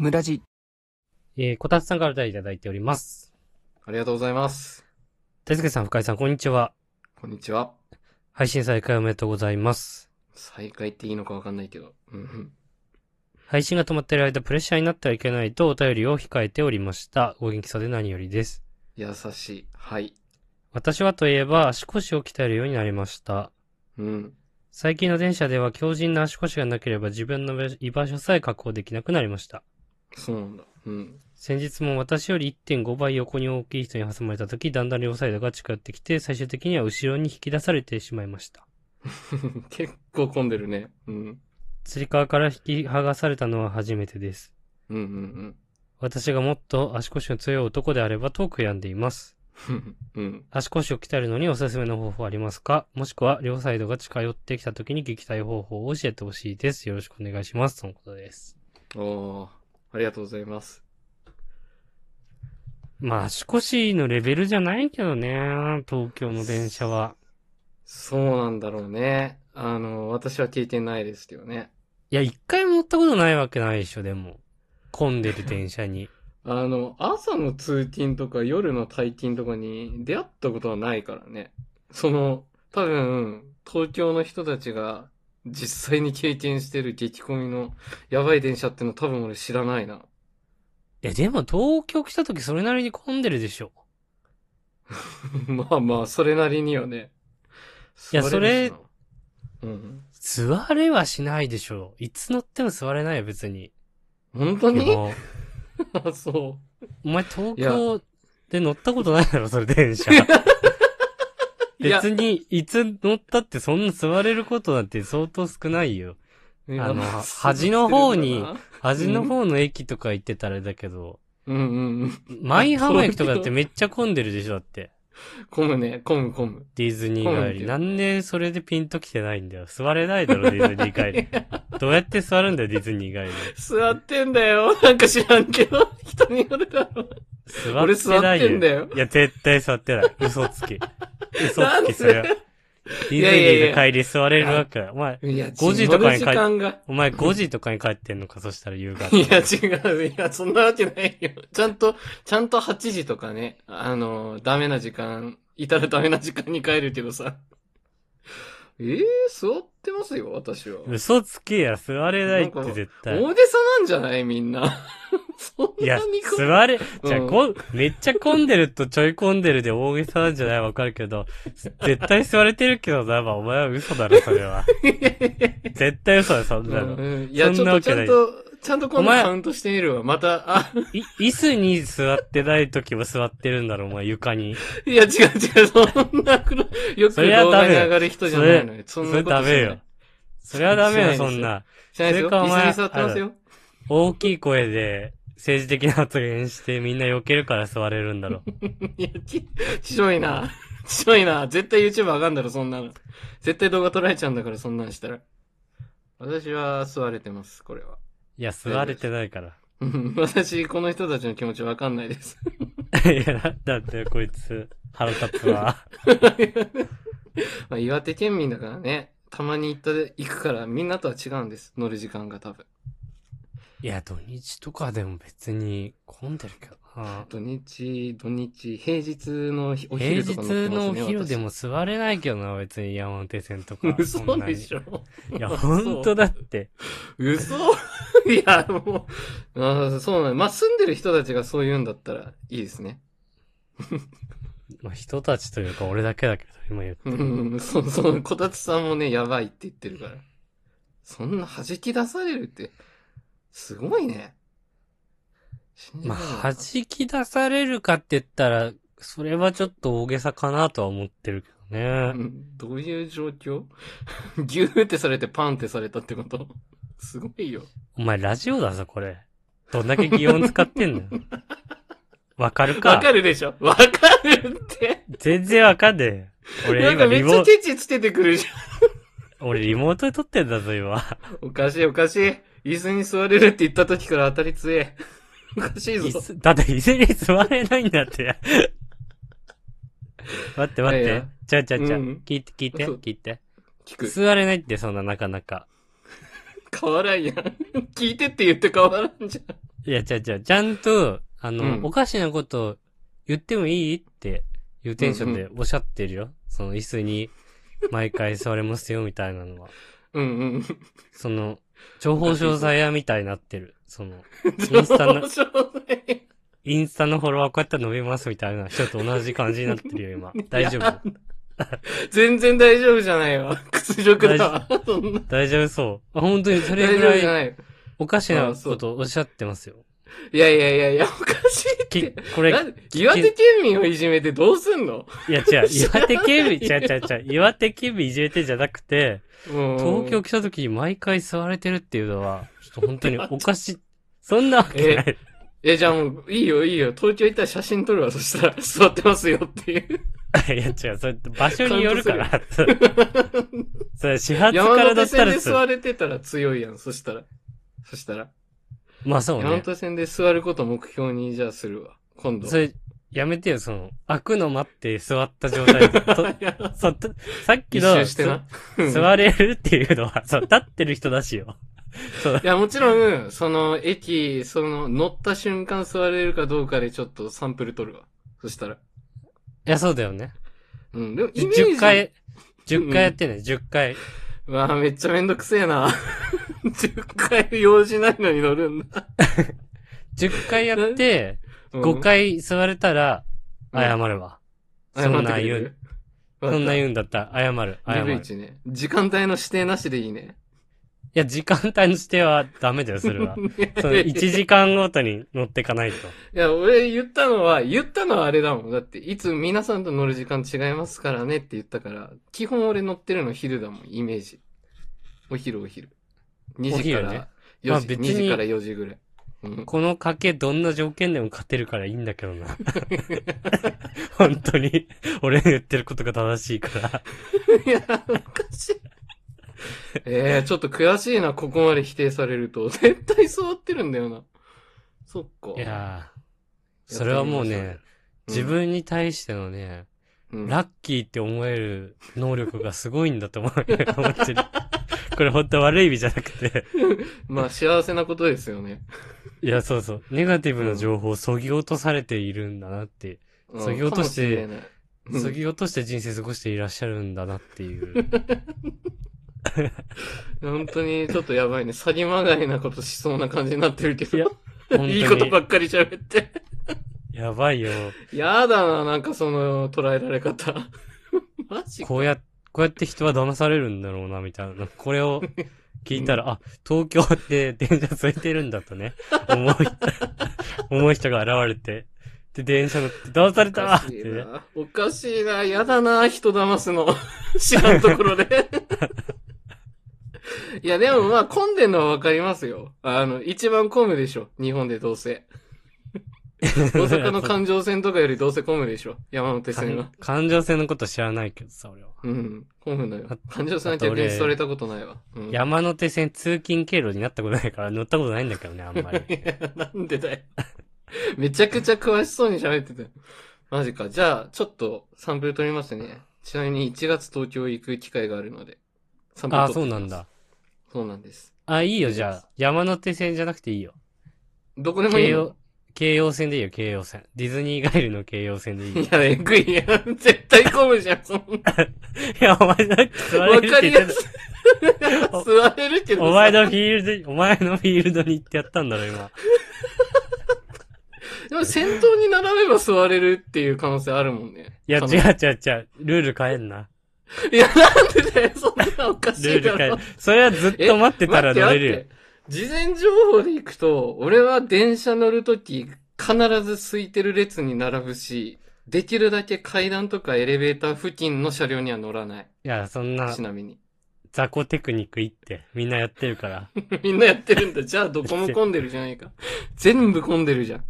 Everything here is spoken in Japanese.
ムラジえー、こたつさんからお便りいただいております。ありがとうございます。大輔さん、深井さん、こんにちは。こんにちは。配信再開おめでとうございます。再開っていいのかわかんないけど。うんうん。配信が止まっている間、プレッシャーになってはいけないとお便りを控えておりました。お元気そうで何よりです。優しい。はい。私はといえば、足腰を鍛えるようになりました。うん。最近の電車では強靭な足腰がなければ自分の居場所さえ確保できなくなりました。そうなんだ。うん。先日も私より1.5倍横に大きい人に挟まれた時、だんだん両サイドが近寄ってきて、最終的には後ろに引き出されてしまいました。結構混んでるね。うん。つり革から引き剥がされたのは初めてです。うんうん私がもっと足腰の強い男であればと悔やんでいます。うん。うん。足腰を鍛えるのにおすすめの方法ありますか？もしくは両サイドが近寄ってきた時に撃退方法を教えてほしいです。よろしくお願いします。とのことです。おー。ありがとうございます。まあ足腰のレベルじゃないけどね。東京の電車は。そうなんだろうね。あの、私は経験ないですけどね。いや、一回も乗ったことないわけないでしょ、でも。混んでる電車に。あの、朝の通勤とか夜の退勤とかに出会ったことはないからね。その、多分、東京の人たちが実際に経験してる激混みのやばい電車っての多分俺知らないな。いや、でも東京来た時それなりに混んでるでしょ。まあまあ、それなりにはね。いや座るしな。うん。座れはしないでしょ。いつ乗っても座れないよ、別に。本当に？そお前東京で乗ったことないだろ、それ電車。別に、いつ乗ったってそんな座れることなんて相当少ないよ。あの端の方に端の方の駅とか行ってたらあれだけど、うんうんうん。舞浜駅とかってめっちゃ混んでるでしょ、だって。混むね、混む混む。ディズニー帰り。なんでそれでピンと来てないんだよ。座れないだろ、ディズニー帰り。どうやって座るんだよ、ディズニー帰り。座ってんだよ。なんか知らんけど、人によるだろ。座俺ってないよ。いや、絶対座ってない。嘘つき。嘘つき、それは。ディズニーの帰り座れるわけだ。お前、いや、5時とかに帰っ乗る時間が。お前5時とかに帰ってんのか、そしたら夕方。いや、違う。いや、そんなわけないよ。ちゃんと、ちゃんと8時とかね、あの、ダメな時間、いたらダメな時間に帰るけどさ。えー、座ってますよ、私は。嘘つきや、座れないって絶対。大げさなんじゃないみんな。そんいやなに、こ座れ、じゃあ、うんめっちゃ混んでるとちょい混んでるで大げさなんじゃないわかるけど、絶対座れてるけどな、まあお前は嘘だろ、それは。絶対嘘だ、そんなの。うんいや、ちょっとちそんなわけないゃんと、ちゃんと今度お前カウントしてみるわ。また、あ、い、椅子に座ってない時も座ってるんだろ、お前床に。いや、違う違う、そんな黒、よくそれは動画に上がる人じゃないのよ。そそれんなことダメよ。それはダメよ、そんな。しないですよ。椅子に座ってますよ。大きい声で政治的な発言してみんな避けるから座れるんだろ。いや、ち、ちしょいな。ちしょいな。絶対 YouTube 上がんだろ、そんなの。絶対動画撮られちゃうんだから、そんなんしたら。私は座れてます、これは。いや、座れてないから。うん私、この人たちの気持ちわかんないです。いや、だってこいつ、腹立つわ。まあ、岩手県民だからね。たまに行ったで、行くから、みんなとは違うんです。乗る時間が多分。いや、土日とかでも別に混んでるけどな。土日、土日、平日のひお平日昼とか乗ってますね。のお昼で私も座れないけどな、別に山手線とか。嘘そんなにでしょいや、ほんとだって。嘘いや、もう、あーそうなんまあ、住んでる人たちがそう言うんだったらいいですね。まあ、人たちというか俺だけだけど、今言ってうる。ん、そうそう、こたつさんもね、やばいって言ってるから。そんな弾き出されるって、すごいね。まあ、弾き出されるかって言ったら、それはちょっと大げさかなとは思ってるけどね。うんどういう状況？ギューってされてパンってされたってこと？すごいよ。お前ラジオだぞ、これ。どんだけ擬音使ってんのよ。わかるか？わかるでしょ？わかるって。全然わかんねえよ。俺なんかめっちゃケチつけてくるじ俺リモートで撮ってんだぞ、今。おかしいおかしい。椅子に座れるって言った時から当たり強え。おかしいぞ。椅子だって椅子に座れないんだって。待って待っていやいや。ちゃうちゃうちゃううん。聞いて聞いてそう聞いて。聞く。座れないってそんななかなか。変わらんやん。聞いてって言って変わらんじゃん。いや、違う違う。ちゃんと、あの、うんおかしなこと言ってもいいっていうテンションでおっしゃってるよ。その椅子に毎回座れますよみたいなのは。うんうん。その、情報詳細屋みたいになってる。その、インスタのインスタのフォロワーこうやって伸びますみたいな人と同じ感じになってるよ、今。大丈夫？全然大丈夫じゃないわ。屈辱だわ。大丈夫？そう。あ本当にそれ大ぐらい。おかしなことをおっしゃってますよ。いやいやいやいや、おかしいきって。これ、岩手県民をいじめてどうすんの？いや違う、岩手県民、違う違う違う、岩手県民いじめてんじゃなくて、東京来た時に毎回座れてるっていうのは、ちょっと本当におかしい。そんなわけない。え、じゃあもう、いいよいいよ。東京行ったら写真撮るわ。そしたら、座ってますよっていう。いや違う、それ場所によるから。それ始発から山手だったらす、線で座れてたら強いやん。そしたら。そしたら。まあそうね。山手線で座ること目標にじゃあするわ。今度。それ、やめてよ、その、開くの待って座った状態で。そとさっき一の、座れるっていうのは、そう、立ってる人だしよ。そうい。や、もちろん、その、駅、その、乗った瞬間座れるかどうかでちょっとサンプル取るわ。そしたら。いや、そうだよね。うん。でも、イメージ。10。回、10回やってね、10回。うわあめっちゃめんどくせえな。10回用事ないのに乗るんだ。10回やって、うん5回座れたら、うん謝るわ。謝そんってくれる？な言う、そんな言うんだったら、謝る、謝る。い1ね。時間帯の指定なしでいいね。や、時間帯の指定はダメだよ、それは。その1時間ごとに乗ってかないと。いや、俺言ったのは、言ったのはあれだもん。だって、いつ皆さんと乗る時間違いますからねって言ったから、基本俺乗ってるの昼だもん、イメージ。お昼お昼。2時からね4時、まあ別に2時から4時ぐらい。うん。この賭けどんな条件でも勝てるからいいんだけどな。本当に、俺の言ってることが正しいから。いや、おかしい。えー、ちょっと悔しいな、ここまで否定されると。絶対座ってるんだよな。そっか。いやー、それはもうね、自分に対してのね、うん、ラッキーって思える能力がすごいんだと思う思ってる。これ本当悪い意味じゃなくて。まあ、幸せなことですよね。いや、そうそう。ネガティブな情報を削ぎ落とされているんだなって。うん削ぎ落としてうん削ぎ落として人生過ごしていらっしゃるんだなっていう。本当にちょっとやばいね。詐欺まがいなことしそうな感じになってるけいやど。本当いいことに。ばっかり喋って。やばいよ。やだな、なんかその捉えられ方。マジか。こうや、こうやって人は騙されるんだろうな、みたいな。これを聞いたら、あ、東京って電車空いてるんだとね、思う人、思う人が現れて、で、電車乗って騙されたってね。な。おかしいな。やだな、人騙すの。知らんところで。いや、でもまあ、混んでんのはわかりますよ。あの、一番混むでしょ。日本でどうせ。大阪の環状線とかよりどうせ混むでしょ。山手線は。感情線のこと知らないけどさ、俺は。うん。混むのよあ。環状線は逆に座れたことないわ。うん。山手線通勤経路になったことないから乗ったことないんだけどね、あんまり。なんでだよ。めちゃくちゃ詳しそうに喋ってたよ。マジか。じゃあ、ちょっとサンプル取りますね。ちなみに1月東京行く機会があるので。サンプルあ、取ってきますそうなんだ。。そうなんです。あ、いいよ、じゃあ。山手線じゃなくていいよ。どこでもいいの？京葉、線でいいよ、京葉線。ディズニー帰りの京葉線でいいよ。いや、えぐいやん。絶対混むじゃん、そんな。いや、お前だって座れわるっかりやて言ってすい。座れるけどさお前のフィールド、お前のフィールドに行ってやったんだろ、今。でも先頭に並べば座れるっていう可能性あるもんね。いや、違う違う違う。ルール変えんな。いや、なんでだよ、そんなおかしルーいだろル変え。それはずっと待ってたら乗れるよ。待って待って事前情報で行くと、俺は電車乗るとき、必ず空いてる列に並ぶし、できるだけ階段とかエレベーター付近の車両には乗らない。いや、そんなちなみに。雑魚テクニックいって、みんなやってるから。みんなやってるんだ。じゃあどこも混んでるじゃないか。全部混んでるじゃん。